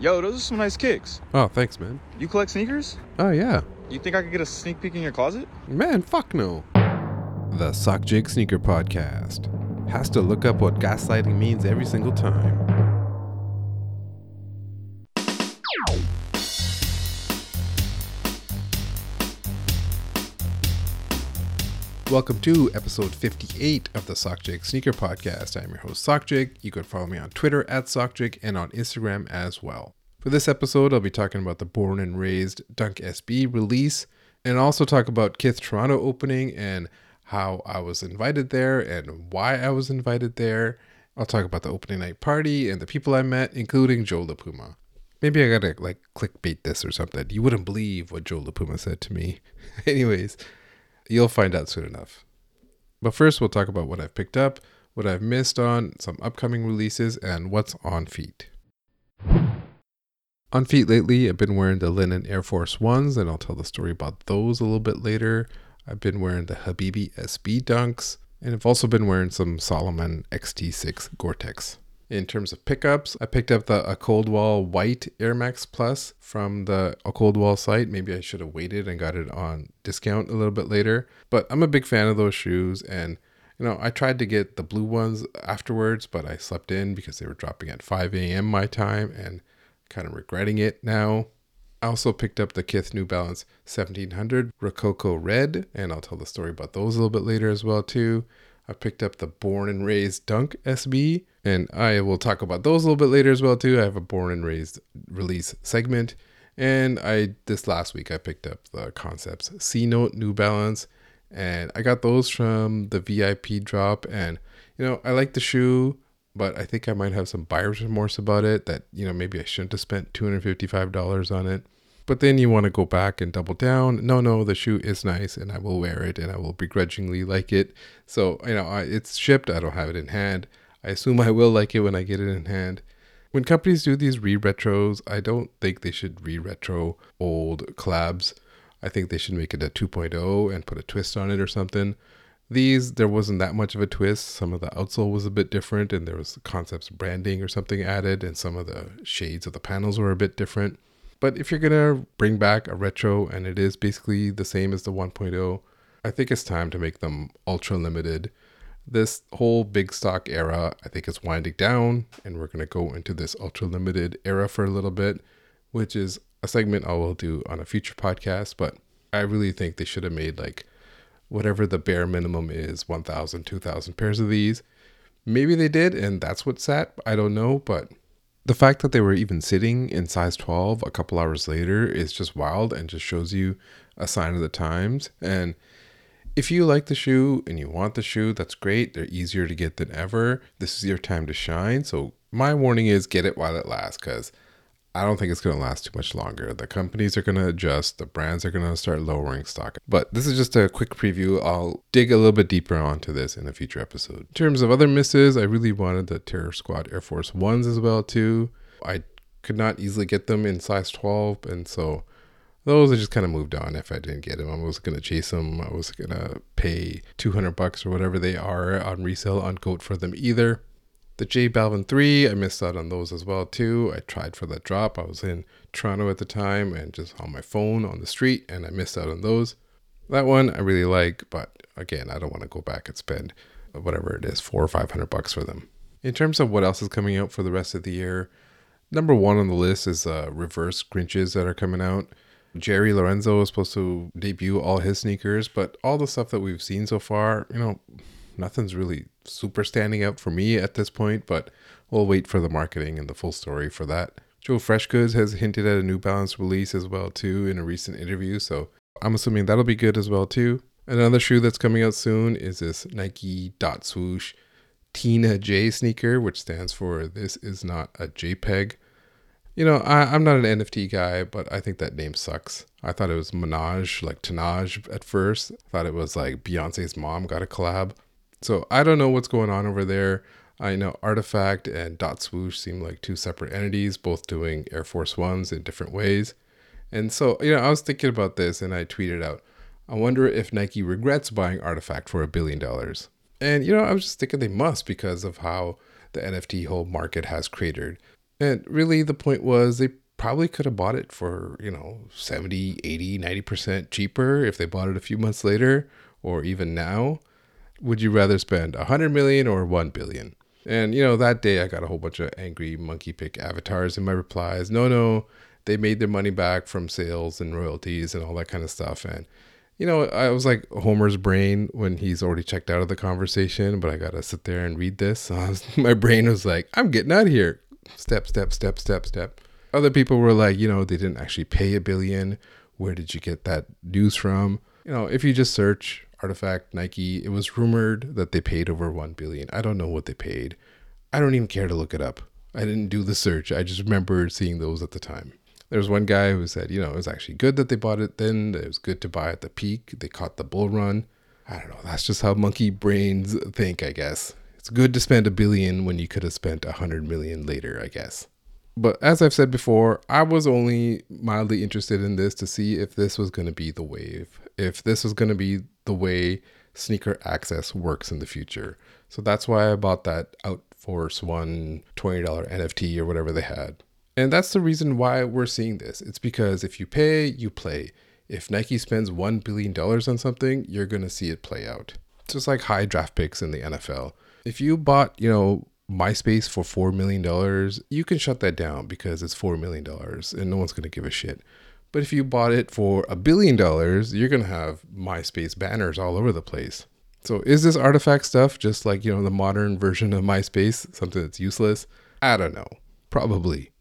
Yo, those are some nice kicks. Oh, thanks, man. You collect sneakers? Oh, yeah. You think I could get a sneak peek in your closet? Man, fuck no. The Sock Jig Sneaker Podcast has to look up what gaslighting means every single time. Welcome to episode 58 of the Sockjig Sneaker Podcast. I'm your host, Sockjig. You can follow me on Twitter at Sockjig and on Instagram as well. For this episode, I'll be talking about the Born and Raised Dunk SB release and also talk about Kith Toronto opening and how I was invited there and why I was invited there. I'll talk about the opening night party and the people I met, including Joe LaPuma. Maybe I gotta like clickbait this or something. You wouldn't believe what Joe LaPuma said to me. Anyways, You'll find out soon enough. But first, we'll talk about what I've picked up, what I've missed on, some upcoming releases, and what's on feet. On feet lately, I've been wearing the linen Air Force Ones, and I'll tell the story about those a little bit later. I've been wearing the Habibi SB Dunks, and I've also been wearing some Salomon XT6 Gore-Tex. In terms of pickups, I picked up the a Cold Wall White Air Max Plus from the a Cold Wall site. Maybe I should have waited and got it on discount a little bit later. But I'm a big fan of those shoes and you know, I tried to get the blue ones afterwards, but I slept in because they were dropping at 5 a.m. my time and kind of regretting it now. I also picked up the Kith New Balance 1700 Rococo Red, and I'll tell the story about those a little bit later as well too. I picked up the Born and Raised Dunk SB, and I will talk about those a little bit later as well too. I have a Born and Raised release segment, and I this last week I picked up the Concepts C Note New Balance, and I got those from the VIP drop, and you know I like the shoe, but I think I might have some buyer's remorse about it. That you know maybe I shouldn't have spent two hundred fifty five dollars on it. But then you want to go back and double down. No, no, the shoe is nice and I will wear it and I will begrudgingly like it. So, you know, I, it's shipped. I don't have it in hand. I assume I will like it when I get it in hand. When companies do these re retros, I don't think they should re retro old collabs. I think they should make it a 2.0 and put a twist on it or something. These, there wasn't that much of a twist. Some of the outsole was a bit different, and there was concepts branding or something added, and some of the shades of the panels were a bit different. But if you're gonna bring back a retro and it is basically the same as the 1.0, I think it's time to make them ultra limited. This whole big stock era, I think, is winding down, and we're gonna go into this ultra limited era for a little bit, which is a segment I will do on a future podcast. But I really think they should have made like whatever the bare minimum is 1,000, 2,000 pairs of these. Maybe they did, and that's what sat. I don't know, but the fact that they were even sitting in size 12 a couple hours later is just wild and just shows you a sign of the times. And if you like the shoe and you want the shoe, that's great. They're easier to get than ever. This is your time to shine. So, my warning is get it while it lasts because I don't think it's going to last too much longer. The companies are going to adjust, the brands are going to start lowering stock. But this is just a quick preview. I'll dig a little bit deeper onto this in a future episode. In terms of other misses, I really wanted the Terror Squad Air Force Ones as well too. I could not easily get them in size 12 and so those I just kind of moved on if I didn't get them. I was going to chase them. I was going to pay 200 bucks or whatever they are on resale on Goat for them either. The J Balvin 3, I missed out on those as well too. I tried for that drop. I was in Toronto at the time and just on my phone on the street and I missed out on those. That one I really like, but again, I don't want to go back and spend whatever it is, four or five hundred bucks for them. In terms of what else is coming out for the rest of the year, number one on the list is uh, reverse Grinches that are coming out. Jerry Lorenzo is supposed to debut all his sneakers, but all the stuff that we've seen so far, you know, nothing's really super standing out for me at this point, but we'll wait for the marketing and the full story for that. Joe Freshgoods has hinted at a New Balance release as well too in a recent interview, so I'm assuming that'll be good as well too. Another shoe that's coming out soon is this Nike Dot Swoosh Tina J sneaker, which stands for This Is Not a JPEG. You know, I, am not an NFT guy, but I think that name sucks. I thought it was Minaj, like Tanaj at first. I thought it was like Beyonce's mom got a collab. So I don't know what's going on over there. I know RTFKT and Dot Swoosh seem like two separate entities, both doing Air Force Ones in different ways. And so, you know, I was thinking about this and I tweeted out, I wonder if Nike regrets buying RTFKT for a billion dollars. And, you know, I was just thinking they must because of how the NFT whole market has cratered. And really, the point was they probably could have bought it for, you know, 70, 80, 90% cheaper if they bought it a few months later or even now. Would you rather spend 100 million or 1 billion? And, you know, that day I got a whole bunch of angry monkey pick avatars in my replies. No, no, they made their money back from sales and royalties and all that kind of stuff. And, you know, I was like Homer's brain when he's already checked out of the conversation, but I got to sit there and read this. Was, um, my brain was like, I'm getting out of here. Step, step, step, step, step. Other people were like, you know, they didn't actually pay a billion. Where did you get that news from? You know, if you just search RTFKT, Nike, it was rumored that they paid over 1 billion. I don't know what they paid. I don't even care to look it up. I didn't do the search. I just remember seeing those at the time. There was one guy who said, you know, it was actually good that they bought it then. It was good to buy at the peak. They caught the bull run. I don't know. That's just how monkey brains think, I guess. It's good to spend a billion when you could have spent a hundred million later, I guess. But as I've said before, I was only mildly interested in this to see if this was going to be the wave, if this was going to be the way sneaker access works in the future. So that's why I bought that Our Force One $20 NFT or whatever they had. And that's the reason why we're seeing this. It's because if you pay, you play. If Nike spends $1 billion on something, you're going to see it play out. It's just like high draft picks in the NFL. If you bought, you know, MySpace for $4 million, you can shut that down because it's $4 million and no one's going to give a shit. But if you bought it for a billion dollars, you're going to have MySpace banners all over the place. So is this RTFKT stuff just like, you know, the modern version of MySpace, something that's useless? I don't know. Probably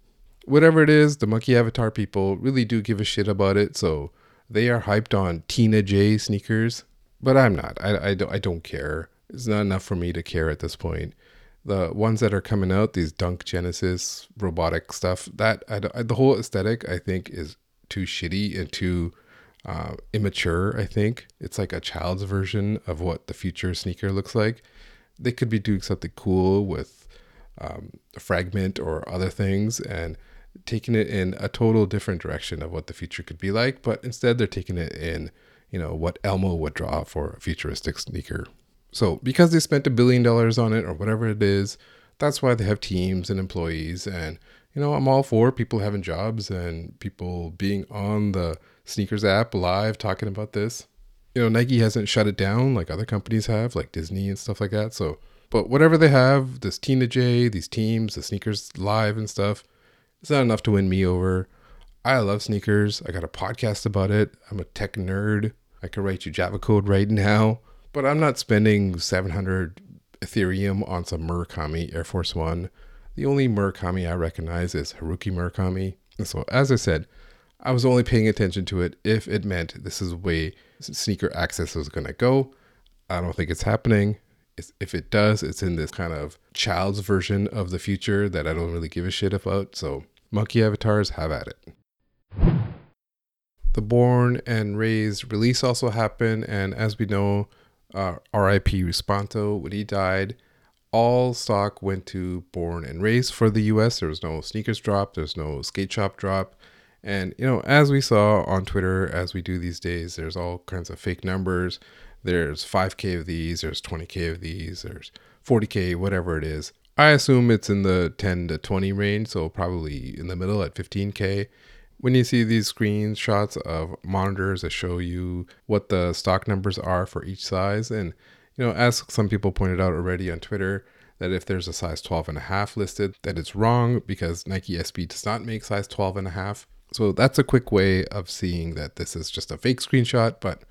whatever it is, the monkey avatar people really do give a shit about it. So they are hyped on Tina J sneakers, but I'm not. I, I, don't, I don't care. It's not enough for me to care at this point. The ones that are coming out, these Dunk Genesis robotic stuff, that I, I, the whole aesthetic I think is too shitty and too uh, immature. I think it's like a child's version of what the future sneaker looks like. They could be doing something cool with um, a fragment or other things, and taking it in a total different direction of what the future could be like, but instead they're taking it in, you know, what Elmo would draw for a futuristic sneaker. So because they spent a billion dollars on it or whatever it is, that's why they have teams and employees. And, you know, I'm all for people having jobs and people being on the sneakers app live talking about this. You know, Nike hasn't shut it down like other companies have, like Disney and stuff like that. So, but whatever they have, this Tina J, these teams, the sneakers live and stuff, it's not enough to win me over. I love sneakers. I got a podcast about it. I'm a tech nerd. I could write you Java code right now, but I'm not spending 700 Ethereum on some Murakami Air Force One. The only Murakami I recognize is Haruki Murakami. And so, as I said, I was only paying attention to it if it meant this is the way sneaker access was going to go. I don't think it's happening. If it does, it's in this kind of child's version of the future that I don't really give a shit about. So, monkey avatars, have at it. The Born and Raised release also happened, and as we know, uh, RIP Responto, when he died, all stock went to Born and Raised for the US. There was no sneakers drop, there's no skate shop drop. And, you know, as we saw on Twitter, as we do these days, there's all kinds of fake numbers. There's 5K of these, there's 20K of these, there's 40K, whatever it is. I assume it's in the 10 to 20 range, so probably in the middle at 15K. When you see these screenshots of monitors that show you what the stock numbers are for each size, and you know, as some people pointed out already on Twitter, that if there's a size 12 and a half listed, that it's wrong because Nike SB does not make size 12 and a half. So that's a quick way of seeing that this is just a fake screenshot, but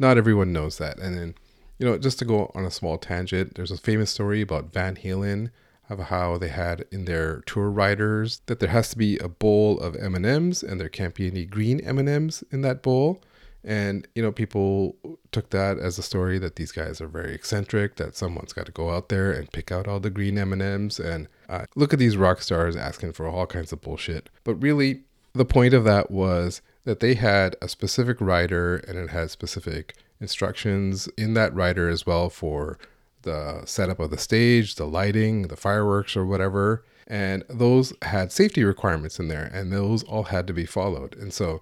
not everyone knows that. And then, you know, just to go on a small tangent, there's a famous story about Van Halen of how they had in their tour riders that there has to be a bowl of M&Ms and there can't be any green M&Ms in that bowl. And you know, people took that as a story that these guys are very eccentric. That someone's got to go out there and pick out all the green M and M's. And uh, look at these rock stars asking for all kinds of bullshit. But really, the point of that was that they had a specific rider and it had specific instructions in that rider as well for the setup of the stage, the lighting, the fireworks, or whatever. And those had safety requirements in there, and those all had to be followed. And so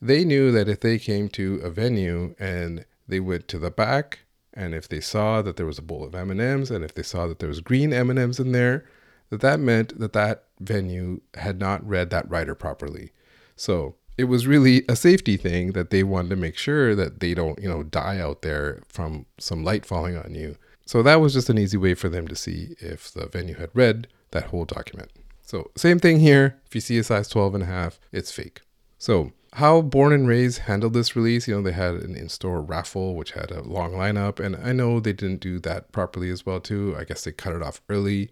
they knew that if they came to a venue and they went to the back, and if they saw that there was a bowl of M&Ms, and if they saw that there was green M&Ms in there, that that meant that that venue had not read that rider properly. So it was really a safety thing that they wanted to make sure that they don't, you know, die out there from some light falling on you. So that was just an easy way for them to see if the venue had read that whole document. So same thing here. If you see a size 12 and a half, it's fake. So how Born and Raised handled this release, you know, they had an in-store raffle which had a long lineup, and I know they didn't do that properly as well too. I guess they cut it off early.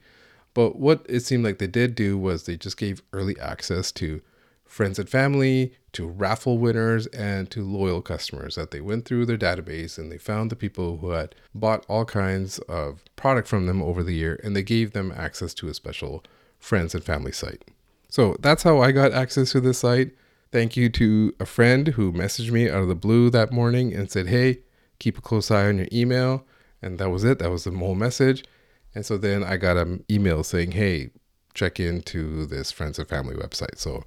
But what it seemed like they did do was they just gave early access to friends and family, to raffle winners, and to loyal customers that they went through their database and they found the people who had bought all kinds of product from them over the year and they gave them access to a special friends and family site. So that's how I got access to this site. Thank you to a friend who messaged me out of the blue that morning and said, Hey, keep a close eye on your email. And that was it. That was the whole message. And so then I got an email saying, Hey, check into this friends and family website. So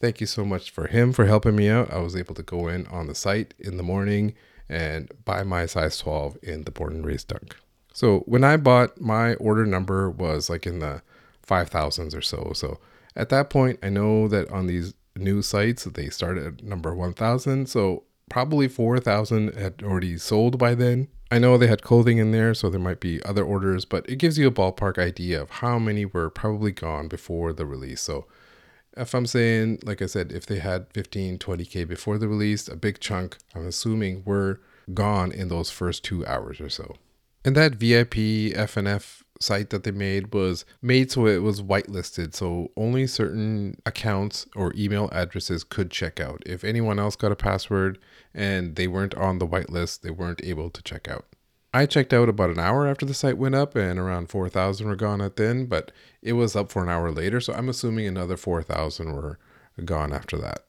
thank you so much for him for helping me out. I was able to go in on the site in the morning and buy my size 12 in the born and raised dunk. So when I bought, my order number was like in the 5,000s or so. So at that point, I know that on these new sites, they start at number 1,000. So probably 4,000 had already sold by then. I know they had clothing in there, so there might be other orders, but it gives you a ballpark idea of how many were probably gone before the release. So if I'm saying, like I said, if they had 15, 20K before the release, a big chunk, I'm assuming, were gone in those first two hours or so. And that VIP FNF site that they made was made so it was whitelisted. So only certain accounts or email addresses could check out. If anyone else got a password and they weren't on the whitelist, they weren't able to check out. I checked out about an hour after the site went up, and around 4,000 were gone at then, but it was up for an hour later, so I'm assuming another 4,000 were gone after that.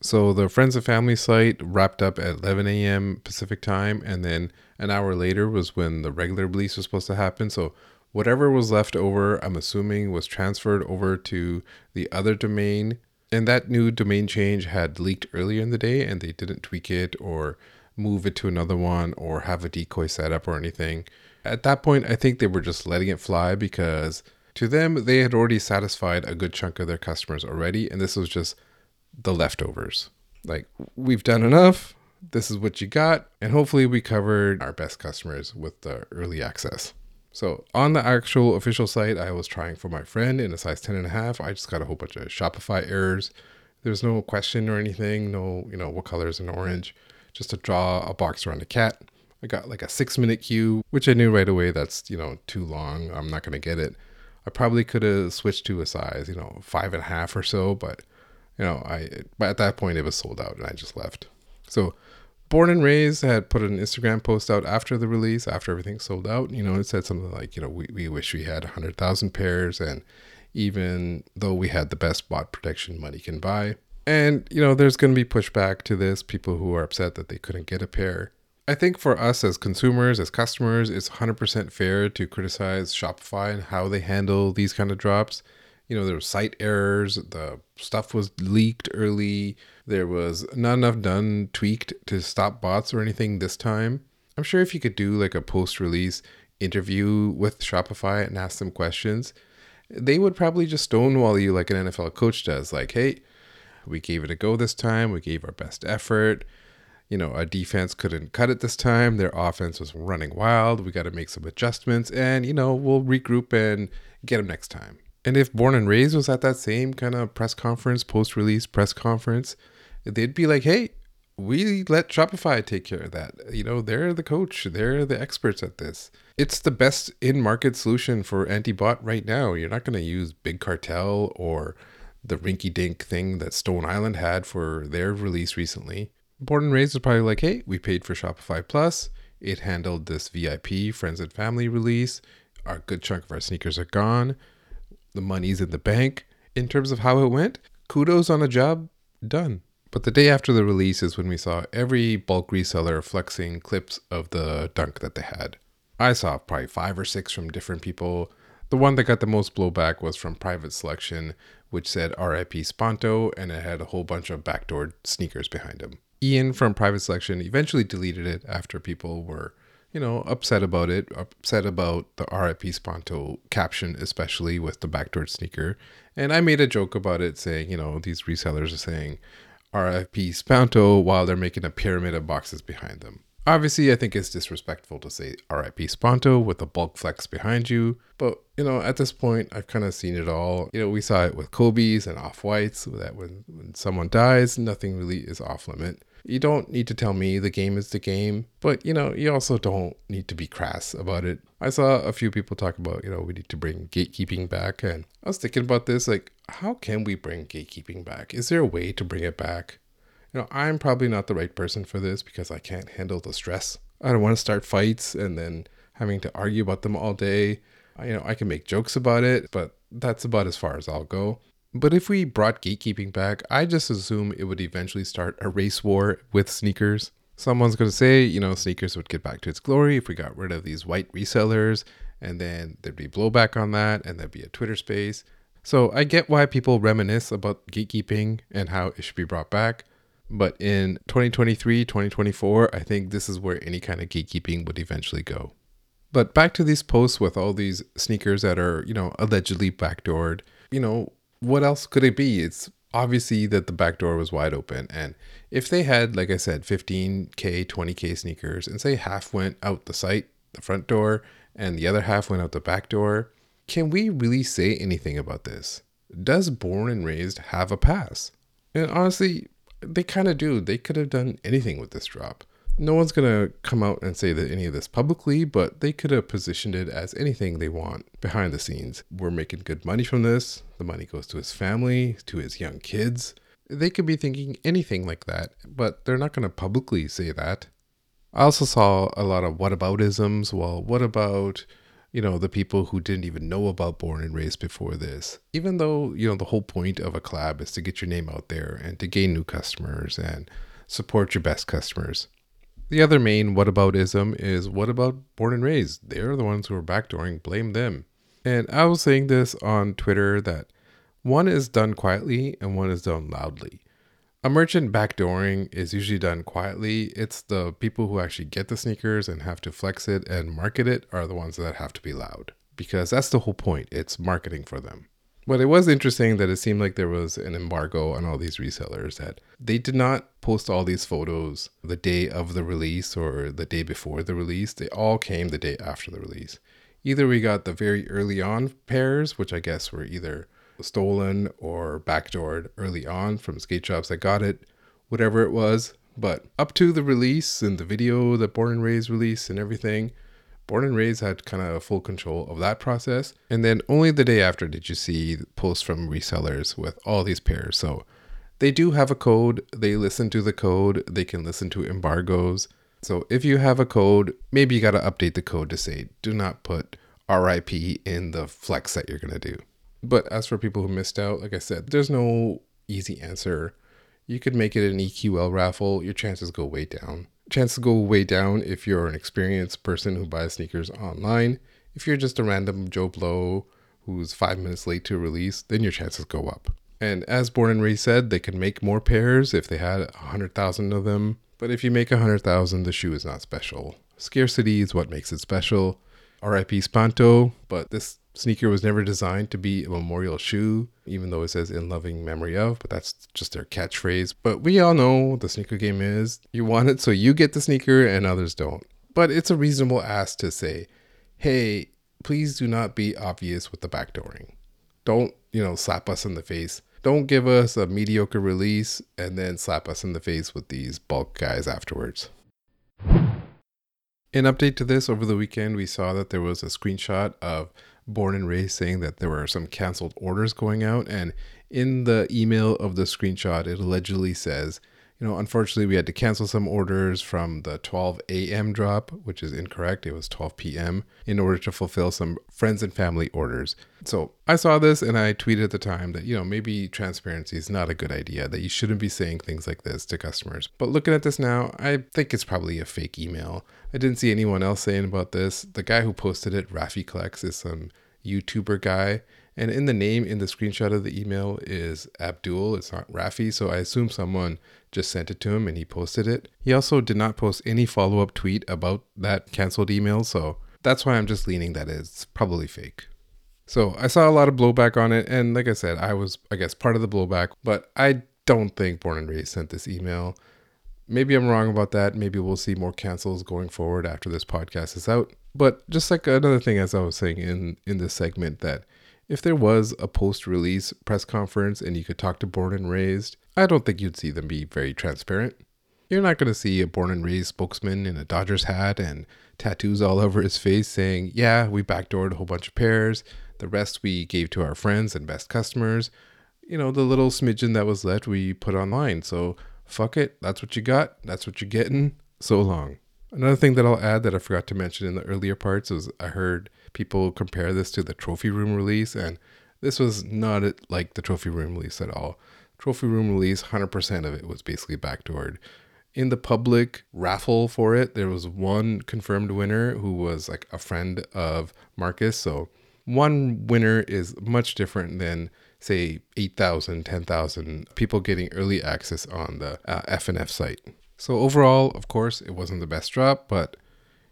So the Friends and Family site wrapped up at 11 a.m. Pacific time, and then an hour later was when the regular release was supposed to happen. So whatever was left over, I'm assuming, was transferred over to the other domain. And that new domain change had leaked earlier in the day, and they didn't tweak it or move it to another one or have a decoy set up or anything. At that point, I think they were just letting it fly because to them, they had already satisfied a good chunk of their customers already, and this was just the leftovers. Like, we've done enough. This is what you got. And hopefully, we covered our best customers with the early access. So, on the actual official site, I was trying for my friend in a size 10 and a half. I just got a whole bunch of Shopify errors. There's no question or anything, no, you know, what color is an orange just to draw a box around a cat. I got like a six minute queue, which I knew right away that's, you know, too long. I'm not going to get it. I probably could have switched to a size, you know, five and a half or so, but, you know, I, but at that point it was sold out and I just left. So, Born and Raised had put an Instagram post out after the release, after everything sold out. You know, it said something like, you know, we, we wish we had 100,000 pairs, and even though we had the best bot protection money can buy, and, you know, there's going to be pushback to this, people who are upset that they couldn't get a pair. I think for us as consumers, as customers, it's 100% fair to criticize Shopify and how they handle these kind of drops. You know, there were site errors, the stuff was leaked early, there was not enough done tweaked to stop bots or anything this time. I'm sure if you could do like a post release interview with Shopify and ask them questions, they would probably just stonewall you like an NFL coach does. Like, hey, we gave it a go this time. We gave our best effort. You know, our defense couldn't cut it this time. Their offense was running wild. We got to make some adjustments and, you know, we'll regroup and get them next time. And if Born and Raised was at that same kind of press conference, post release press conference, they'd be like, hey, we let Shopify take care of that. You know, they're the coach, they're the experts at this. It's the best in market solution for anti bot right now. You're not going to use Big Cartel or the rinky dink thing that Stone Island had for their release recently. Born and Raised was probably like, hey, we paid for Shopify Plus. It handled this VIP friends and family release. A good chunk of our sneakers are gone. The money's in the bank. In terms of how it went, kudos on a job done. But the day after the release is when we saw every bulk reseller flexing clips of the dunk that they had. I saw probably five or six from different people. The one that got the most blowback was from Private Selection, which said RIP Sponto, and it had a whole bunch of backdoor sneakers behind him. Ian from Private Selection eventually deleted it after people were you know, upset about it, upset about the RIP Sponto caption, especially with the backdoor sneaker. And I made a joke about it saying, you know, these resellers are saying RIP Sponto while they're making a pyramid of boxes behind them. Obviously, I think it's disrespectful to say RIP Sponto with a bulk flex behind you. But, you know, at this point, I've kind of seen it all. You know, we saw it with Kobe's and Off Whites that when, when someone dies, nothing really is off limit. You don't need to tell me the game is the game, but you know, you also don't need to be crass about it. I saw a few people talk about, you know, we need to bring gatekeeping back, and I was thinking about this like, how can we bring gatekeeping back? Is there a way to bring it back? You know, I'm probably not the right person for this because I can't handle the stress. I don't want to start fights and then having to argue about them all day. You know, I can make jokes about it, but that's about as far as I'll go. But if we brought gatekeeping back, I just assume it would eventually start a race war with sneakers. Someone's going to say, you know, sneakers would get back to its glory if we got rid of these white resellers, and then there'd be blowback on that, and there'd be a Twitter space. So I get why people reminisce about gatekeeping and how it should be brought back. But in 2023, 2024, I think this is where any kind of gatekeeping would eventually go. But back to these posts with all these sneakers that are, you know, allegedly backdoored. You know, what else could it be? It's obviously that the back door was wide open. And if they had, like I said, 15K, 20K sneakers, and say half went out the site, the front door, and the other half went out the back door, can we really say anything about this? Does Born and Raised have a pass? And honestly, they kind of do. They could have done anything with this drop no one's going to come out and say that any of this publicly, but they could have positioned it as anything they want behind the scenes. We're making good money from this. The money goes to his family, to his young kids. They could be thinking anything like that, but they're not going to publicly say that. I also saw a lot of whataboutisms. Well, what about, you know, the people who didn't even know about Born and Raised before this? Even though, you know, the whole point of a collab is to get your name out there and to gain new customers and support your best customers. The other main "what whataboutism is what about born and raised? They're the ones who are backdooring, blame them. And I was saying this on Twitter that one is done quietly and one is done loudly. A merchant backdooring is usually done quietly. It's the people who actually get the sneakers and have to flex it and market it are the ones that have to be loud because that's the whole point. It's marketing for them. But it was interesting that it seemed like there was an embargo on all these resellers that they did not post all these photos the day of the release or the day before the release. They all came the day after the release. Either we got the very early on pairs, which I guess were either stolen or backdoored early on from skate shops that got it, whatever it was. But up to the release and the video that Born and Raised release and everything, Born and Raised had kind of full control of that process. And then only the day after did you see posts from resellers with all these pairs. So they do have a code. They listen to the code. They can listen to embargoes. So if you have a code, maybe you got to update the code to say, do not put RIP in the flex that you're going to do. But as for people who missed out, like I said, there's no easy answer. You could make it an EQL raffle, your chances go way down chances go way down if you're an experienced person who buys sneakers online. If you're just a random Joe Blow who's five minutes late to release, then your chances go up. And as Born and Raised said, they can make more pairs if they had 100,000 of them. But if you make 100,000, the shoe is not special. Scarcity is what makes it special. RIP Sponto, but this Sneaker was never designed to be a memorial shoe, even though it says in loving memory of, but that's just their catchphrase. But we all know the sneaker game is you want it so you get the sneaker and others don't. But it's a reasonable ask to say, hey, please do not be obvious with the backdooring. Don't, you know, slap us in the face. Don't give us a mediocre release and then slap us in the face with these bulk guys afterwards. In update to this, over the weekend, we saw that there was a screenshot of Born and Raised saying that there were some canceled orders going out. And in the email of the screenshot, it allegedly says, you know, unfortunately, we had to cancel some orders from the 12 a.m. drop, which is incorrect. It was 12 p.m. in order to fulfill some friends and family orders. So I saw this and I tweeted at the time that, you know, maybe transparency is not a good idea, that you shouldn't be saying things like this to customers. But looking at this now, I think it's probably a fake email. I didn't see anyone else saying about this. The guy who posted it, Rafi Collects, is some YouTuber guy And in the name in the screenshot of the email is Abdul. It's not Rafi. So I assume someone just sent it to him and he posted it. He also did not post any follow up tweet about that canceled email. So that's why I'm just leaning that it's probably fake. So I saw a lot of blowback on it. And like I said, I was, I guess, part of the blowback, but I don't think Born and Raised sent this email. Maybe I'm wrong about that. Maybe we'll see more cancels going forward after this podcast is out. But just like another thing, as I was saying in in this segment, that if there was a post-release press conference and you could talk to Born and Raised, I don't think you'd see them be very transparent. You're not going to see a Born and Raised spokesman in a Dodgers hat and tattoos all over his face saying, "Yeah, we backdoored a whole bunch of pairs. The rest we gave to our friends and best customers. You know, the little smidgen that was left we put online. So fuck it. That's what you got. That's what you're getting. So long." Another thing that I'll add that I forgot to mention in the earlier parts was I heard people compare this to the trophy room release, and this was not like the trophy room release at all. Trophy room release, 100% of it was basically backdoored. In the public raffle for it, there was one confirmed winner who was like a friend of Marcus. So one winner is much different than say 8,000, 10,000 people getting early access on the uh, FNF site. So overall, of course, it wasn't the best drop, but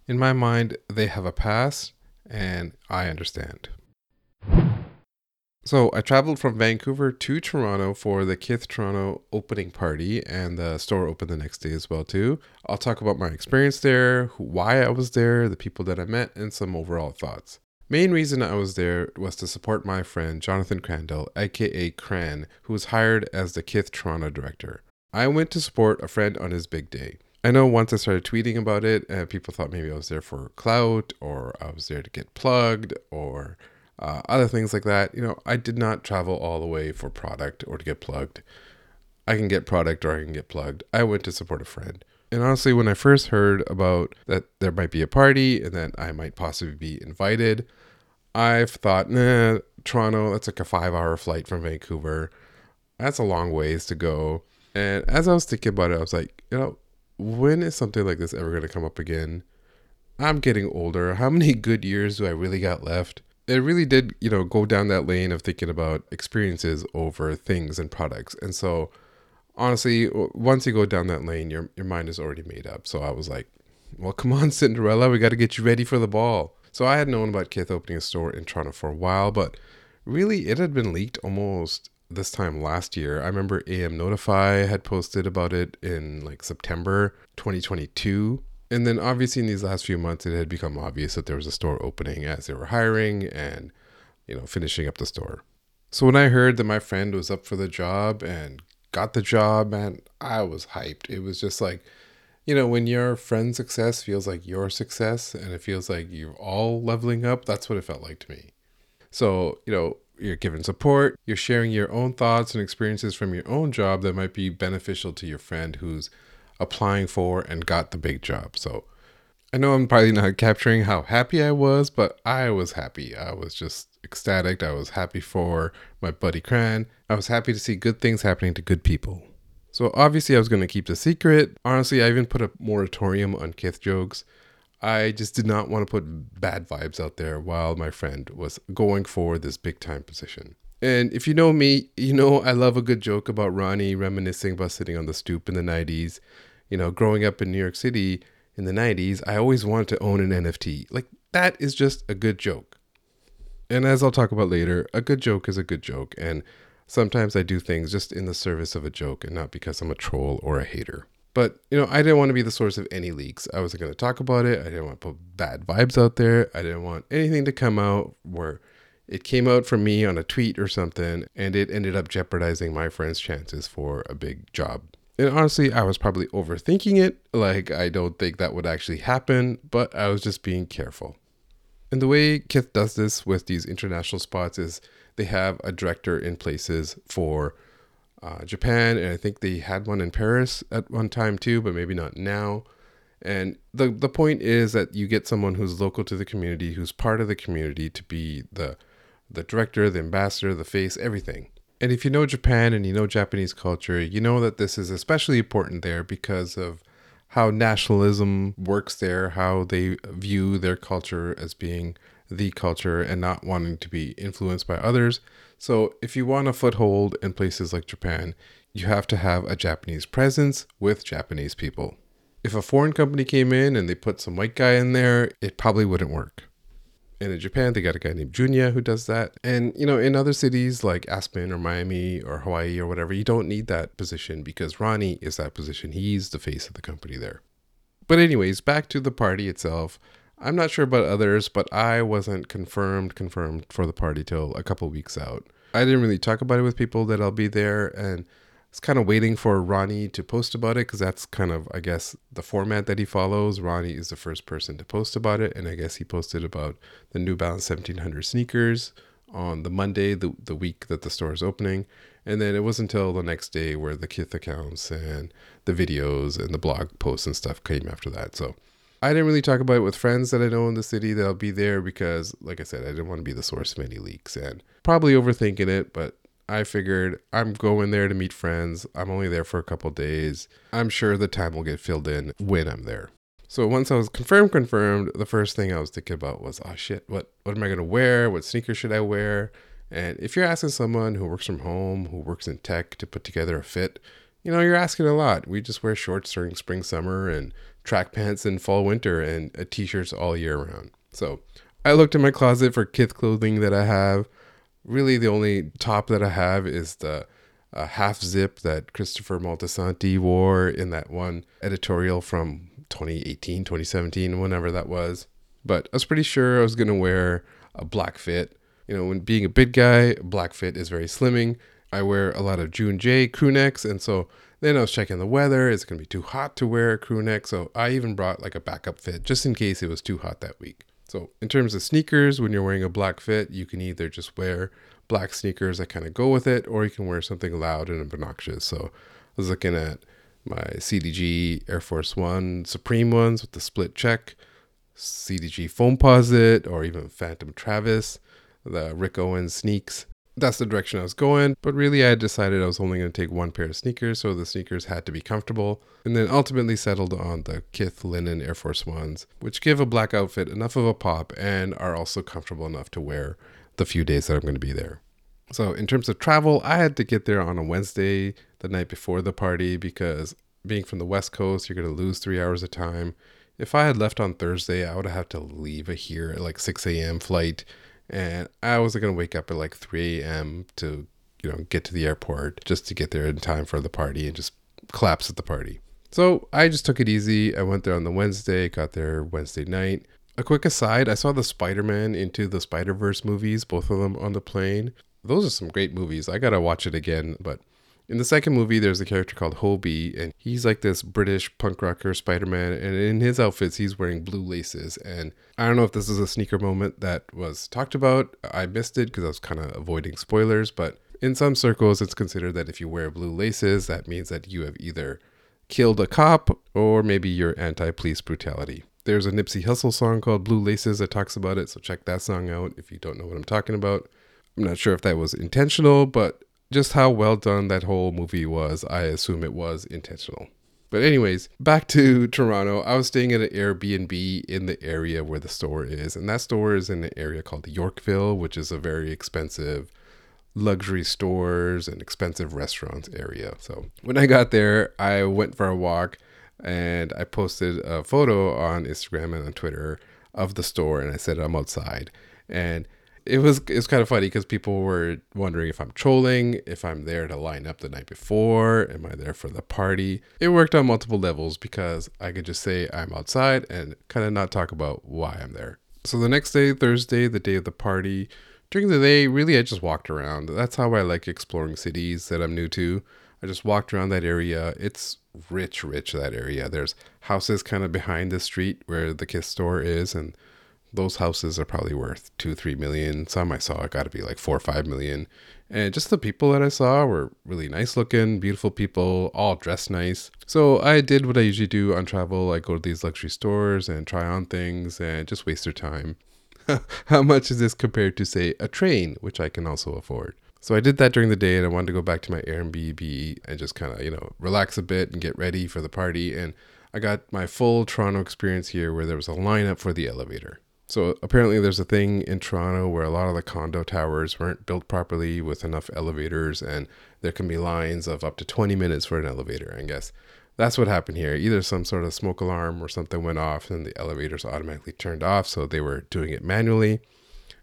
in my mind, they have a pass, and I understand. So I traveled from Vancouver to Toronto for the Kith Toronto opening party, and the store opened the next day as well too. I'll talk about my experience there, why I was there, the people that I met, and some overall thoughts. Main reason I was there was to support my friend Jonathan Crandall, aka Cran, who was hired as the Kith Toronto director. I went to support a friend on his big day. I know once I started tweeting about it, and people thought maybe I was there for clout, or I was there to get plugged, or uh, other things like that. You know, I did not travel all the way for product or to get plugged. I can get product or I can get plugged. I went to support a friend. And honestly, when I first heard about that there might be a party and that I might possibly be invited, I've thought, nah, Toronto, that's like a five hour flight from Vancouver. That's a long ways to go. And as I was thinking about it, I was like, you know, when is something like this ever going to come up again? I'm getting older. How many good years do I really got left? It really did, you know, go down that lane of thinking about experiences over things and products. And so, honestly, once you go down that lane, your your mind is already made up. So I was like, well, come on, Cinderella, we got to get you ready for the ball. So I had known about Kith opening a store in Toronto for a while, but really it had been leaked almost this time last year. I remember AM Notify had posted about it in like September 2022. And then obviously in these last few months, it had become obvious that there was a store opening as they were hiring and, you know, finishing up the store. So when I heard that my friend was up for the job and got the job, man, I was hyped. It was just like, you know, when your friend's success feels like your success and it feels like you're all leveling up, that's what it felt like to me. So, you know, you're giving support, you're sharing your own thoughts and experiences from your own job that might be beneficial to your friend who's applying for and got the big job. So I know I'm probably not capturing how happy I was, but I was happy. I was just ecstatic. I was happy for my buddy Cran. I was happy to see good things happening to good people. So obviously I was going to keep the secret. Honestly, I even put a moratorium on Kith jokes. I just did not want to put bad vibes out there while my friend was going for this big time position. And if you know me, you know I love a good joke about Ronnie reminiscing about sitting on the stoop in the 90s. You know, growing up in New York City in the 90s, I always wanted to own an NFT. Like, that is just a good joke. And as I'll talk about later, a good joke is a good joke. And sometimes I do things just in the service of a joke and not because I'm a troll or a hater. But, you know, I didn't want to be the source of any leaks. I wasn't going to talk about it. I didn't want to put bad vibes out there. I didn't want anything to come out where it came out from me on a tweet or something and it ended up jeopardizing my friend's chances for a big job. And honestly, I was probably overthinking it. Like, I don't think that would actually happen, but I was just being careful. And the way Kith does this with these international spots is they have a director in places for uh, Japan, and I think they had one in Paris at one time too, but maybe not now. And the the point is that you get someone who's local to the community, who's part of the community, to be the the director, the ambassador, the face, everything. And if you know Japan and you know Japanese culture, you know that this is especially important there because of how nationalism works there, how they view their culture as being the culture and not wanting to be influenced by others. So, if you want a foothold in places like Japan, you have to have a Japanese presence with Japanese people. If a foreign company came in and they put some white guy in there, it probably wouldn't work. And in Japan, they got a guy named Junya who does that. And, you know, in other cities like Aspen or Miami or Hawaii or whatever, you don't need that position because Ronnie is that position. He's the face of the company there. But, anyways, back to the party itself. I'm not sure about others, but I wasn't confirmed confirmed for the party till a couple weeks out. I didn't really talk about it with people that I'll be there and was kind of waiting for Ronnie to post about it because that's kind of I guess the format that he follows. Ronnie is the first person to post about it and I guess he posted about the New Balance 1700 sneakers on the Monday, the, the week that the store is opening. And then it wasn't until the next day where the Kith accounts and the videos and the blog posts and stuff came after that. So I didn't really talk about it with friends that I know in the city that'll be there because, like I said, I didn't want to be the source of any leaks and probably overthinking it. But I figured I'm going there to meet friends. I'm only there for a couple days. I'm sure the time will get filled in when I'm there. So once I was confirmed, confirmed, the first thing I was thinking about was, oh shit, what what am I gonna wear? What sneakers should I wear? And if you're asking someone who works from home, who works in tech to put together a fit, you know, you're asking a lot. We just wear shorts during spring, summer, and track pants in fall, winter, and uh, t-shirts all year round. So I looked in my closet for kith clothing that I have. Really, the only top that I have is the uh, half zip that Christopher Moltisanti wore in that one editorial from 2018, 2017, whenever that was. But I was pretty sure I was going to wear a black fit. You know, when being a big guy, black fit is very slimming. I wear a lot of June J crew necks, and so then I was checking the weather. It's going to be too hot to wear a crew neck, so I even brought like a backup fit just in case it was too hot that week. So, in terms of sneakers, when you're wearing a black fit, you can either just wear black sneakers that kind of go with it, or you can wear something loud and obnoxious. So, I was looking at my CDG Air Force One Supreme ones with the split check, CDG Foamposite, or even Phantom Travis, the Rick Owens sneaks. That's the direction I was going, but really I had decided I was only going to take one pair of sneakers, so the sneakers had to be comfortable, and then ultimately settled on the Kith linen Air Force Ones, which give a black outfit enough of a pop and are also comfortable enough to wear the few days that I'm going to be there. So, in terms of travel, I had to get there on a Wednesday, the night before the party, because being from the West Coast, you're going to lose three hours of time. If I had left on Thursday, I would have to leave a here at like 6 a.m. flight, and I wasn't to wake up at like 3 a.m. to, you know, get to the airport just to get there in time for the party and just collapse at the party. So I just took it easy. I went there on the Wednesday, got there Wednesday night. A quick aside, I saw the Spider Man into the Spider Verse movies, both of them on the plane. Those are some great movies. I gotta watch it again. But in the second movie, there's a character called Hobie, and he's like this British punk rocker Spider Man. And in his outfits, he's wearing blue laces. And I don't know if this is a sneaker moment that was talked about. I missed it because I was kind of avoiding spoilers. But in some circles, it's considered that if you wear blue laces, that means that you have either killed a cop or maybe you're anti police brutality. There's a Nipsey Hussle song called Blue Laces that talks about it, so check that song out if you don't know what I'm talking about. I'm not sure if that was intentional, but just how well done that whole movie was, I assume it was intentional. But, anyways, back to Toronto. I was staying at an Airbnb in the area where the store is, and that store is in an area called Yorkville, which is a very expensive luxury stores and expensive restaurants area. So, when I got there, I went for a walk and I posted a photo on Instagram and on Twitter of the store, and I said I'm outside. And it was it was kind of funny because people were wondering if I'm trolling, if I'm there to line up the night before, am I there for the party? It worked on multiple levels because I could just say I'm outside and kind of not talk about why I'm there. So the next day, Thursday, the day of the party, during the day, really I just walked around. That's how I like exploring cities that I'm new to. I just walked around that area. It's rich, rich that area. There's houses kind of behind the street where the Kith store is, and those houses are probably worth two, three million. Some I saw got to be like four or five million. And just the people that I saw were really nice looking, beautiful people, all dressed nice. So I did what I usually do on travel. I go to these luxury stores and try on things and just waste their time. How much is this compared to, say, a train, which I can also afford? So I did that during the day and I wanted to go back to my Airbnb and just kind of, you know, relax a bit and get ready for the party. And I got my full Toronto experience here where there was a lineup for the elevator. So apparently, there's a thing in Toronto where a lot of the condo towers weren't built properly with enough elevators, and there can be lines of up to 20 minutes for an elevator. I guess that's what happened here. Either some sort of smoke alarm or something went off, and the elevators automatically turned off, so they were doing it manually.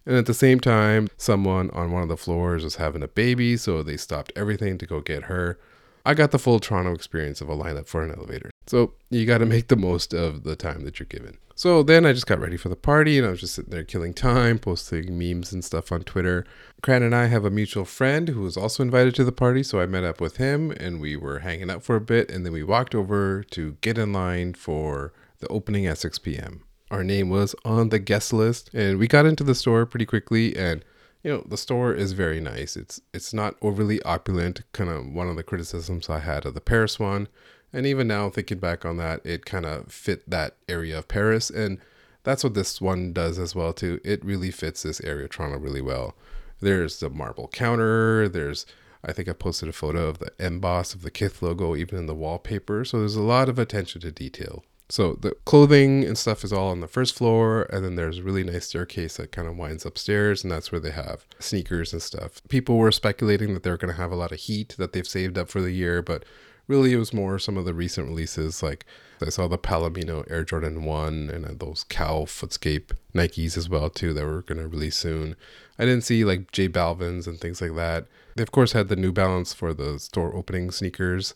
And at the same time, someone on one of the floors was having a baby, so they stopped everything to go get her. I got the full Toronto experience of a lineup for an elevator. So you got to make the most of the time that you're given. So then I just got ready for the party and I was just sitting there killing time, posting memes and stuff on Twitter. Cran and I have a mutual friend who was also invited to the party, so I met up with him and we were hanging out for a bit and then we walked over to get in line for the opening at 6 p.m. Our name was on the guest list and we got into the store pretty quickly and you know the store is very nice it's it's not overly opulent kind of one of the criticisms i had of the paris one and even now thinking back on that it kind of fit that area of paris and that's what this one does as well too. It really fits this area of toronto really well. There's the marble counter there's i think i posted a photo of the emboss of the kith logo even in the wallpaper so there's a lot of attention to detail. So the clothing and stuff is all on the first floor, and then there's a really nice staircase that kind of winds upstairs, and that's where they have sneakers and stuff. People were speculating that they're going to have a lot of heat that they've saved up for the year, but really it was more some of the recent releases. Like I saw the Palomino Air Jordan 1 and uh, those Cow Footscape Nikes as well too that were going to release soon. I didn't see like J Balvin's and things like that. They of course had the New Balance for the store opening sneakers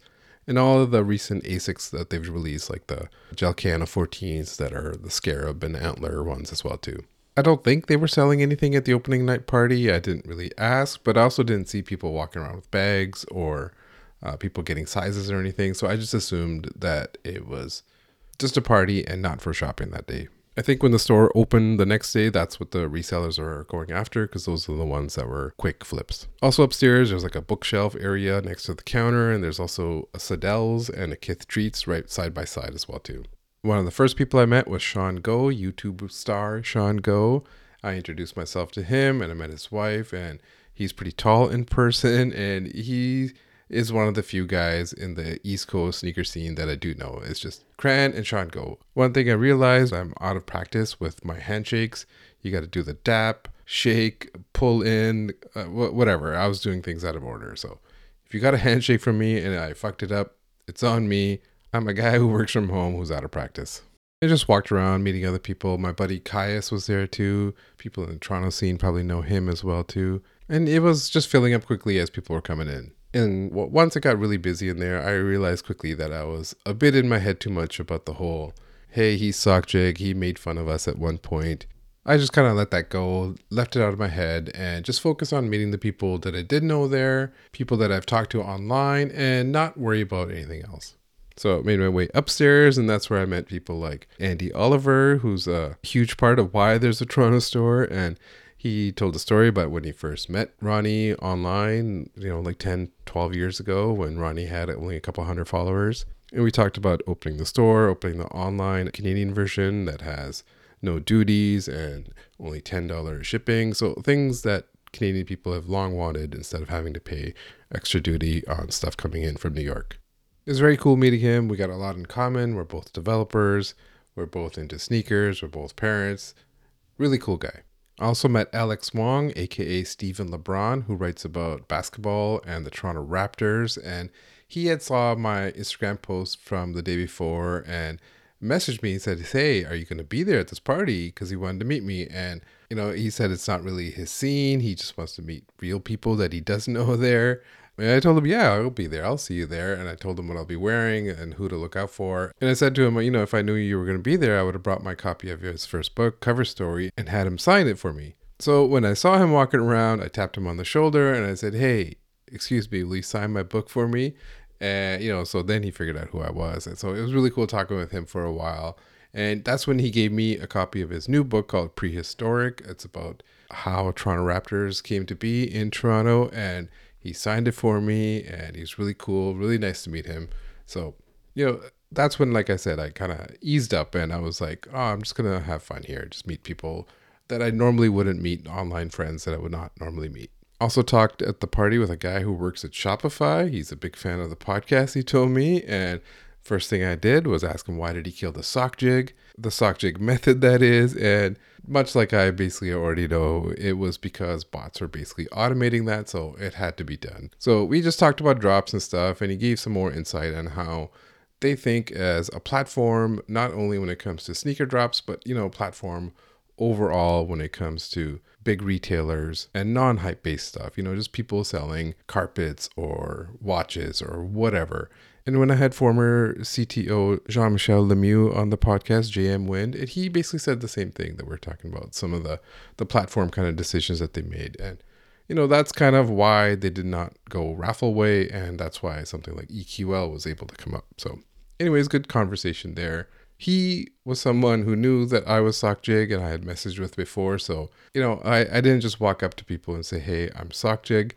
and all of the recent Asics that they've released, like the Gel Gel-Kayano 14s that are the Scarab and Antler ones as well too. I don't think they were selling anything at the opening night party. I didn't really ask, but I also didn't see people walking around with bags or uh, people getting sizes or anything. So I just assumed that it was just a party and not for shopping that day. I think when the store opened the next day, that's what the resellers are going after because those are the ones that were quick flips. Also upstairs, there's like a bookshelf area next to the counter, and there's also a Sadelle's and a Kith Treats right side by side as well too. One of the first people I met was Sean Go, YouTube star Sean Go. I introduced myself to him, and I met his wife, and he's pretty tall in person, and he is one of the few guys in the East Coast sneaker scene that I do know. It's just Cran and Sean Go. One thing I realized I'm out of practice with my handshakes. You got to do the dap, shake, pull in, uh, wh- whatever. I was doing things out of order. So if you got a handshake from me and I fucked it up, it's on me. I'm a guy who works from home who's out of practice. I just walked around meeting other people. My buddy Caius was there too. People in the Toronto scene probably know him as well too. And it was just filling up quickly as people were coming in. And once it got really busy in there, I realized quickly that I was a bit in my head too much about the whole, hey, he's Sockjig, he made fun of us at one point. I just kind of let that go, left it out of my head, and just focus on meeting the people that I did know there, people that I've talked to online, and not worry about anything else. So I made my way upstairs, and that's where I met people like Andy Oliver, who's a huge part of why there's a Toronto store, and he told a story about when he first met Ronnie online, you know, like 10, 12 years ago when Ronnie had only a couple hundred followers. And we talked about opening the store, opening the online Canadian version that has no duties and only $10 shipping. So things that Canadian people have long wanted instead of having to pay extra duty on stuff coming in from New York. It was very cool meeting him. We got a lot in common. We're both developers. We're both into sneakers. We're both parents. Really cool guy. I also met Alex Wong, aka Steven LeBron, who writes about basketball and the Toronto Raptors. And he had saw my Instagram post from the day before and messaged me and said, Hey, are you going to be there at this party? Because he wanted to meet me. And, you know, he said it's not really his scene. He just wants to meet real people that he doesn't know there. And I told him, yeah, I'll be there. I'll see you there. And I told him what I'll be wearing and who to look out for. And I said to him, you know, if I knew you were going to be there, I would have brought my copy of his first book, Cover Story, and had him sign it for me. So when I saw him walking around, I tapped him on the shoulder and I said, hey, excuse me, will you sign my book for me? And, you know, so then he figured out who I was. And so it was really cool talking with him for a while. And that's when he gave me a copy of his new book called Prehistoric. It's about how Toronto Raptors came to be in Toronto. And he signed it for me and he's really cool, really nice to meet him. So, you know, that's when, like I said, I kind of eased up and I was like, oh, I'm just to have fun here, just meet people that I normally wouldn't meet, online friends that I would not normally meet. Also talked at the party with a guy who works at Shopify. He's a big fan of the podcast, he told me. And First thing I did was ask him why did he kill the sock jig, the sock jig method that is, and much like I basically already know, it was because bots are basically automating that, so it had to be done. So we just talked about drops and stuff, and he gave some more insight on how they think as a platform, not only when it comes to sneaker drops, but you know, platform overall when it comes to big retailers and non hype based stuff, you know, just people selling carpets or watches or whatever. And when I had former CTO Jean Michel Lemieux on the podcast, JM Wind, he basically said the same thing that we're talking about, some of the, the platform kind of decisions that they made. And, you know, that's kind of why they did not go raffle way. And that's why something like EQL was able to come up. So, anyways, good conversation there he was someone who knew that I was Sockjig and I had messaged with before. So, you know, I, I didn't just walk up to people and say, hey, I'm Sockjig,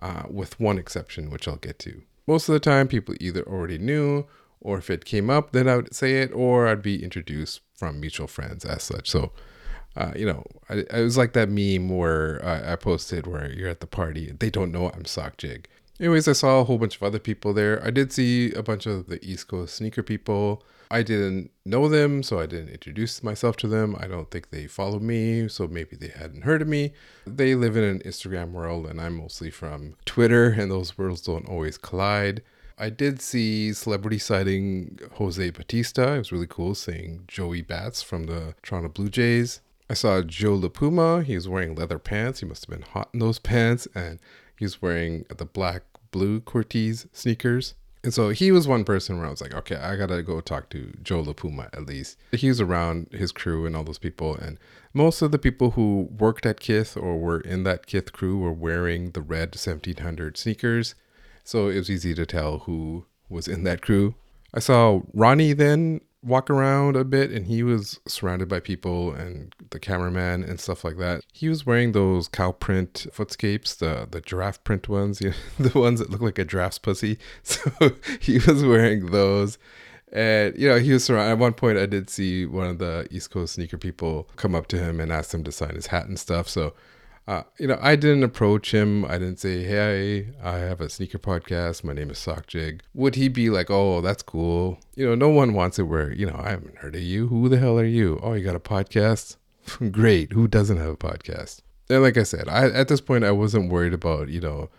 uh, with one exception, which I'll get to. Most of the time, people either already knew, or if it came up, then I would say it, or I'd be introduced from mutual friends as such. So, uh, you know, I, I was like that meme where I, I posted where you're at the party, they don't know I'm sock jig. Anyways, I saw a whole bunch of other people there. I did see a bunch of the East Coast sneaker people. I didn't know them, so I didn't introduce myself to them. I don't think they follow me, so maybe they hadn't heard of me. They live in an Instagram world, and I'm mostly from Twitter, and those worlds don't always collide. I did see celebrity sighting Jose Bautista. It was really cool seeing Joey Bats from the Toronto Blue Jays. I saw Joe LaPuma. He was wearing leather pants. He must have been hot in those pants, and he was wearing the black blue Cortez sneakers. And so he was one person where I was like, okay, I gotta go talk to Joe LaPuma at least. He was around his crew and all those people, and most of the people who worked at Kith or were in that Kith crew were wearing the red 1700 sneakers. So it was easy to tell who was in that crew. I saw Ronnie then walk around a bit and he was surrounded by people and the cameraman and stuff like that. He was wearing those cow print footscapes, the the giraffe print ones, you know, the ones that look like a giraffe's pussy. So he was wearing those. And you know, he was surrounded. At one point, I did see one of the East Coast sneaker people come up to him and ask him to sign his hat and stuff. So uh, you know, I didn't approach him. I didn't say, "Hey, I have a sneaker podcast. My name is Sock Jig." Would he be like, "Oh, that's cool"? You know, no one wants it where you know I haven't heard of you. Who the hell are you? Oh, you got a podcast? Great. Who doesn't have a podcast? And like I said, I at this point I wasn't worried about you know.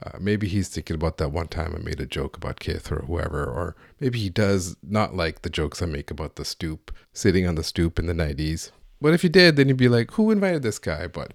Uh, maybe he's thinking about that one time I made a joke about Kith or whoever, or maybe he does not like the jokes I make about the stoop, sitting on the stoop in the 90s. But if he did, then he'd be like, who invited this guy? But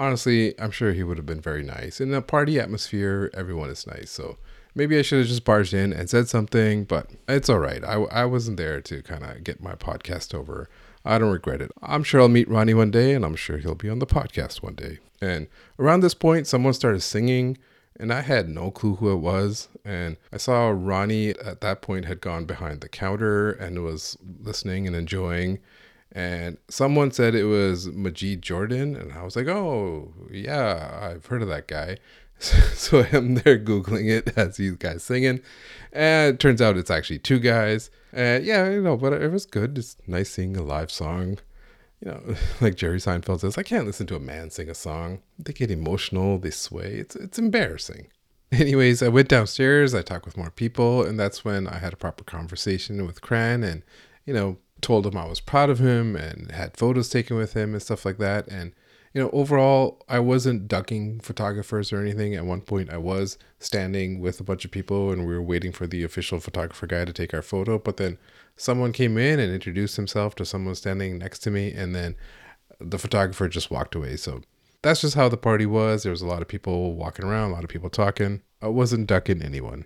honestly, I'm sure he would have been very nice. In a party atmosphere, everyone is nice. So maybe I should have just barged in and said something, but it's all right. I, I wasn't there to kind of get my podcast over. I don't regret it. I'm sure I'll meet Ronnie one day, and I'm sure he'll be on the podcast one day. And around this point, someone started singing, and I had no clue who it was. And I saw Ronnie at that point had gone behind the counter and was listening and enjoying and someone said it was Majid Jordan, and I was like, "Oh, yeah, I've heard of that guy." So, I'm there googling it as these guys singing, and it turns out it's actually two guys. And yeah, you know, but it was good. It's nice seeing a live song. You know, like Jerry Seinfeld says, I can't listen to a man sing a song. They get emotional, they sway. It's it's embarrassing. Anyways, I went downstairs. I talked with more people, and that's when I had a proper conversation with Cran, and you know, told him I was proud of him and had photos taken with him and stuff like that. And, you know, overall, I wasn't ducking photographers or anything. At one point, I was standing with a bunch of people and we were waiting for the official photographer guy to take our photo. But then someone came in and introduced himself to someone standing next to me. And then the photographer just walked away. So that's just how the party was. There was a lot of people walking around, a lot of people talking. I wasn't ducking anyone.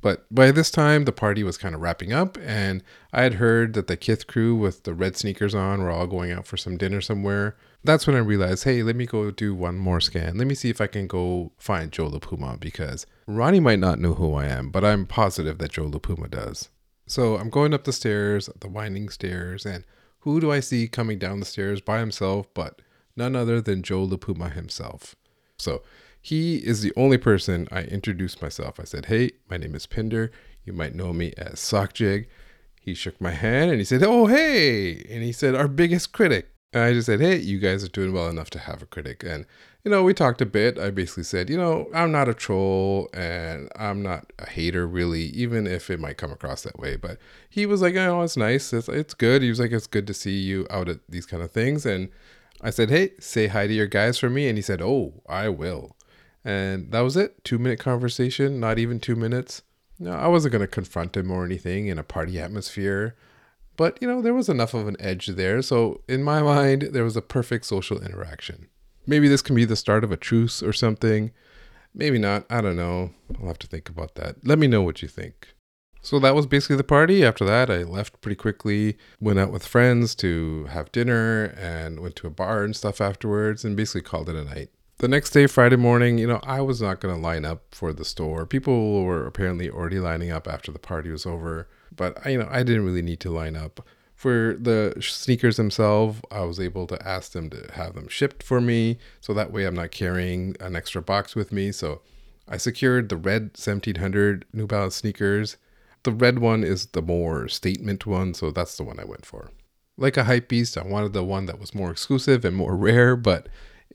But by this time, the party was kind of wrapping up, and I had heard that the Kith crew with the red sneakers on were all going out for some dinner somewhere. That's when I realized, hey, let me go do one more scan. Let me see if I can go find Joe LaPuma because Ronnie might not know who I am, but I'm positive that Joe LaPuma does. So I'm going up the stairs, the winding stairs, and who do I see coming down the stairs by himself but none other than Joe LaPuma himself? So he is the only person I introduced myself. I said, Hey, my name is Pinder. You might know me as Sockjig. He shook my hand and he said, Oh, hey. And he said, Our biggest critic. And I just said, hey, you guys are doing well enough to have a critic. And, you know, we talked a bit. I basically said, you know, I'm not a troll and I'm not a hater really, even if it might come across that way. But he was like, oh, it's nice. It's, it's good. He was like, it's good to see you out at these kind of things. And I said, hey, say hi to your guys for me. And he said, oh, I will. And that was it. Two minute conversation, not even two minutes. No, I wasn't going to confront him or anything in a party atmosphere. But, you know, there was enough of an edge there. So, in my mind, there was a perfect social interaction. Maybe this can be the start of a truce or something. Maybe not. I don't know. I'll have to think about that. Let me know what you think. So that was basically the party. After that, I left pretty quickly, went out with friends to have dinner, and went to a bar and stuff afterwards, and basically called it a night. The next day, Friday morning, you know, I was not going to line up for the store. People were apparently already lining up after the party was over but you know, I didn't really need to line up. For the sneakers themselves, I was able to ask them to have them shipped for me, so that way I'm not carrying an extra box with me. So I secured the red 1700 New Balance sneakers. The red one is the more statement one, so that's the one I went for. Like a hype beast, I wanted the one that was more exclusive and more rare, but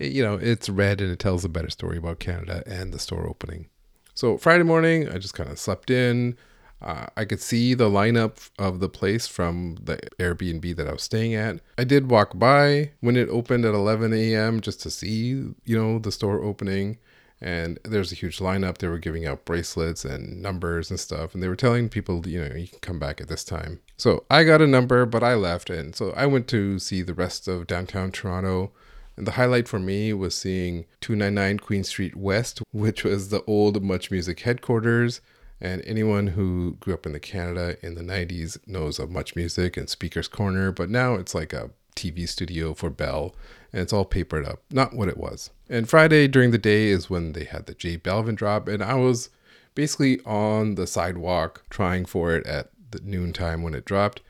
you know, it's red and it tells a better story about Canada and the store opening. So Friday morning, I just kind of slept in, uh, I could see the lineup of the place from the Airbnb that I was staying at. I did walk by when it opened at 11 a.m. just to see, you know, the store opening. And there's a huge lineup. They were giving out bracelets and numbers and stuff. And they were telling people, you know, you can come back at this time. So I got a number, but I left. And so I went to see the rest of downtown Toronto. And the highlight for me was seeing 299 Queen Street West, which was the old Much Music headquarters and anyone who grew up in the Canada in the 90s knows of Much Music and Speaker's Corner, but now it's like a TV studio for Bell and it's all papered up. Not what it was. And Friday during the day is when they had the J Balvin drop, and I was basically on the sidewalk trying for it at the noon time when it dropped.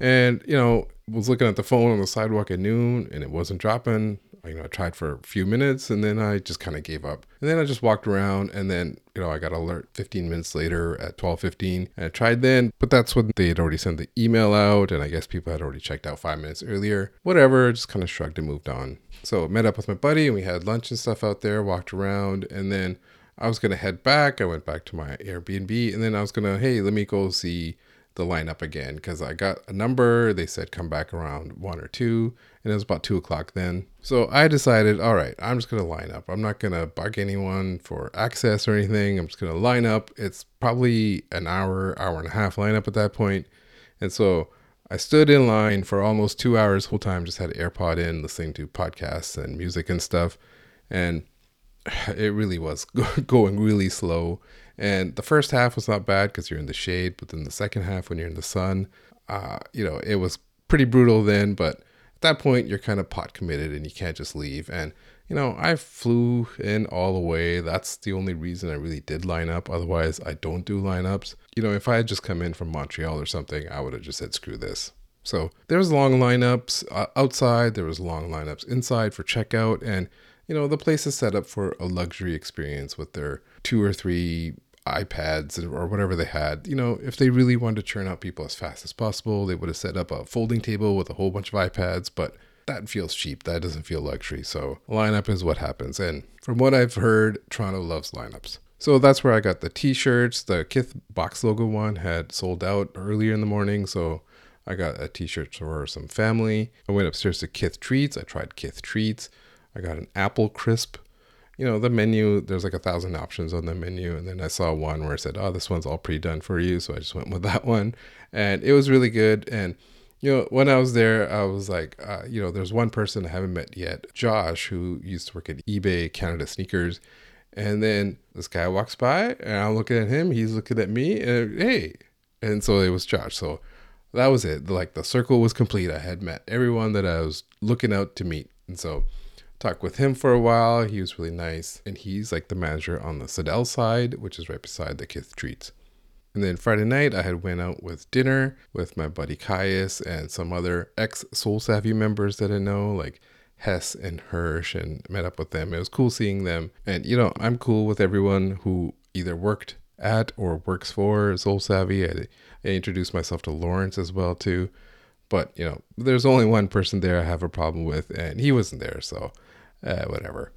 And, you know, was looking at the phone on the sidewalk at noon and it wasn't dropping you know, I tried for a few minutes and then I just kind of gave up. And then I just walked around and then, you know, I got alert 15 minutes later at 12:15 and I tried then, but that's when they had already sent the email out and I guess people had already checked out 5 minutes earlier. Whatever, just kind of shrugged and moved on. So, met up with my buddy and we had lunch and stuff out there, walked around and then I was going to head back. I went back to my Airbnb and then I was going to, hey, let me go see the lineup again because I got a number. They said come back around one or two, and it was about two o'clock then. So I decided, all right, I'm just gonna line up. I'm not gonna bug anyone for access or anything. I'm just gonna line up. It's probably an hour, hour and a half lineup at that point, and so I stood in line for almost two hours whole time. Just had AirPod in, listening to podcasts and music and stuff, and it really was going really slow. And the first half was not bad because you're in the shade, but then the second half, when you're in the sun, uh, you know, it was pretty brutal then. But at that point, you're kind of pot committed and you can't just leave. And, you know, I flew in all the way. That's the only reason I really did line up. Otherwise, I don't do lineups. You know, if I had just come in from Montreal or something, I would have just said, screw this. So there was long lineups uh, outside, there was long lineups inside for checkout, and you know the place is set up for a luxury experience with their two or three iPads or whatever they had. You know, if they really wanted to churn out people as fast as possible, they would have set up a folding table with a whole bunch of iPads, but that feels cheap. That doesn't feel luxury. So, lineup is what happens. And from what I've heard, Toronto loves lineups. So that's where I got the t-shirts. The Kith box logo one had sold out earlier in the morning, so I got a t-shirt for some family. I went upstairs to Kith Treats. I tried Kith Treats. I got an apple crisp you know, the menu, there's like a thousand options on the menu. And then I saw one where I said, oh, this one's all pre done for you. So I just went with that one. And it was really good. And, you know, when I was there, I was like, uh, you know, there's one person I haven't met yet, Josh, who used to work at eBay Canada Sneakers. And then this guy walks by and I'm looking at him. He's looking at me and, hey. And so it was Josh. So that was it. Like the circle was complete. I had met everyone that I was looking out to meet. And so, talked with him for a while. He was really nice. And he's like the manager on the Sadelle side, which is right beside the Kith Treats. And then Friday night, I had went out with dinner with my buddy Caius and some other ex Sole Savvy members that I know, like Hess and Hirsch, and met up with them. It was cool seeing them. And, you know, I'm cool with everyone who either worked at or works for Sole Savvy. I, I introduced myself to Lawrence as well, too. But, you know, there's only one person there I have a problem with, and he wasn't there. So, uh, whatever.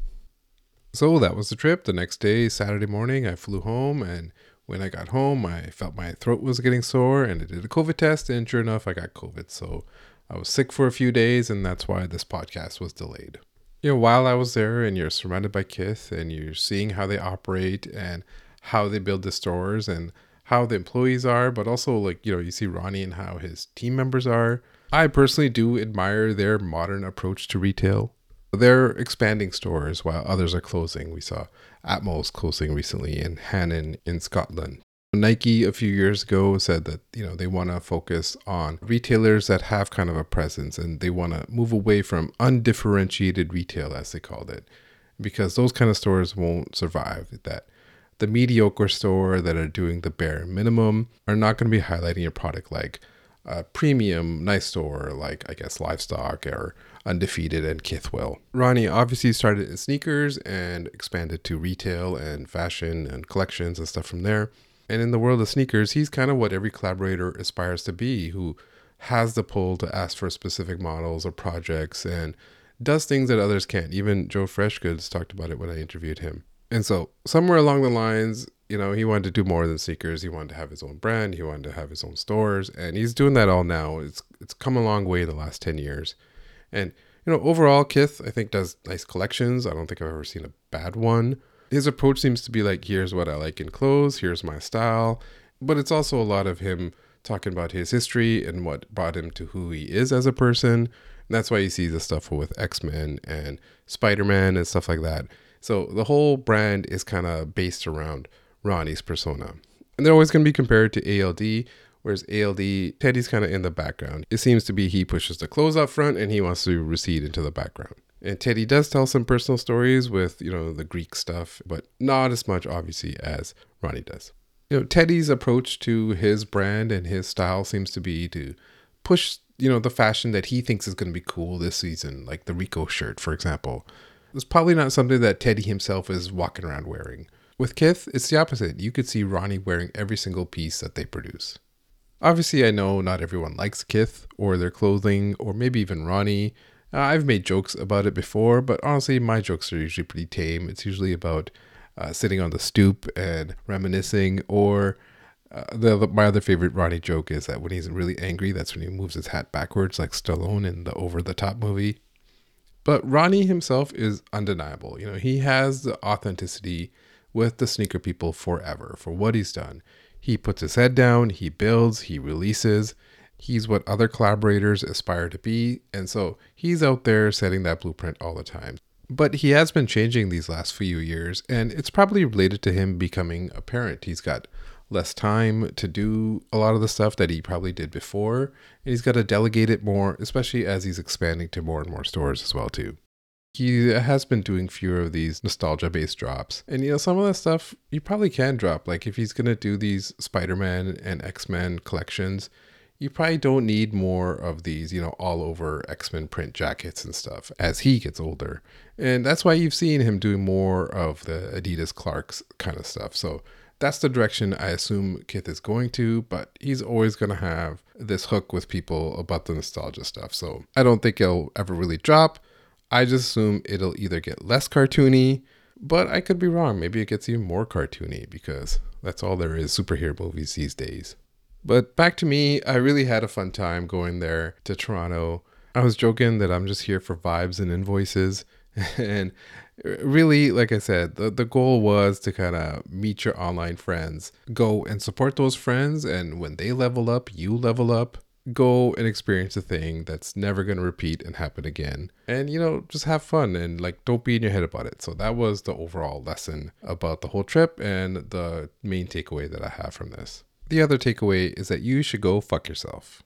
So that was the trip. The next day, Saturday morning, I flew home. And when I got home, I felt my throat was getting sore and I did a COVID test. And sure enough, I got COVID. So I was sick for a few days. And that's why this podcast was delayed. You know, while I was there and you're surrounded by Kith and you're seeing how they operate and how they build the stores and how the employees are, but also like, you know, you see Ronnie and how his team members are. I personally do admire their modern approach to retail. They're expanding stores while others are closing. We saw Atmos closing recently in Hanon in Scotland. Nike a few years ago said that you know they want to focus on retailers that have kind of a presence and they want to move away from undifferentiated retail as they called it because those kind of stores won't survive that the mediocre store that are doing the bare minimum are not going to be highlighting your product like a premium nice store like I guess livestock or undefeated and Kithwell. Ronnie obviously started in sneakers and expanded to retail and fashion and collections and stuff from there. And in the world of sneakers, he's kind of what every collaborator aspires to be who has the pull to ask for specific models or projects and does things that others can't. Even Joe Freshgoods talked about it when I interviewed him. And so, somewhere along the lines, you know, he wanted to do more than sneakers. He wanted to have his own brand. He wanted to have his own stores, and he's doing that all now. It's it's come a long way in the last ten years, and you know, overall, Kith I think does nice collections. I don't think I've ever seen a bad one. His approach seems to be like, here's what I like in clothes, here's my style, but it's also a lot of him talking about his history and what brought him to who he is as a person. And that's why you see the stuff with X Men and Spider Man and stuff like that. So the whole brand is kind of based around Ronnie's persona. And they're always going to be compared to ALD, whereas ALD, Teddy's kind of in the background. It seems to be he pushes the clothes up front and he wants to recede into the background. And Teddy does tell some personal stories with, you know, the Greek stuff, but not as much, obviously, as Ronnie does. You know, Teddy's approach to his brand and his style seems to be to push, you know, the fashion that he thinks is going to be cool this season, like the Rico shirt, for example. It's probably not something that Teddy himself is walking around wearing. With Kith, it's the opposite. You could see Ronnie wearing every single piece that they produce. Obviously, I know not everyone likes Kith or their clothing, or maybe even Ronnie. Uh, I've made jokes about it before, but honestly, my jokes are usually pretty tame. It's usually about uh, sitting on the stoop and reminiscing, or uh, the, my other favorite Ronnie joke is that when he's really angry, that's when he moves his hat backwards, like Stallone in the Over the Top movie. But Ronnie himself is undeniable. You know, he has the authenticity with the sneaker people forever for what he's done. He puts his head down, he builds, he releases. He's what other collaborators aspire to be, and so he's out there setting that blueprint all the time. But he has been changing these last few years, and it's probably related to him becoming a parent. He's got less time to do a lot of the stuff that he probably did before, and he's got to delegate it more, especially as he's expanding to more and more stores as well too. He has been doing fewer of these nostalgia based drops. And you know, some of that stuff you probably can drop. Like if he's gonna do these Spider Man and X Men collections, you probably don't need more of these, you know, all over X Men print jackets and stuff as he gets older. And that's why you've seen him doing more of the Adidas Clarks kind of stuff. So that's the direction I assume Kith is going to, but he's always going to have this hook with people about the nostalgia stuff. So I don't think it'll ever really drop. I just assume it'll either get less cartoony, but I could be wrong. Maybe it gets even more cartoony because that's all there is superhero movies these days. But back to me, I really had a fun time going there to Toronto. I was joking that I'm just here for vibes and invoices. And really, like I said, the, the goal was to kind of meet your online friends, go and support those friends. And when they level up, you level up. Go and experience a thing that's never going to repeat and happen again. And, you know, just have fun and like don't be in your head about it. So that was the overall lesson about the whole trip and the main takeaway that I have from this. The other takeaway is that you should go fuck yourself.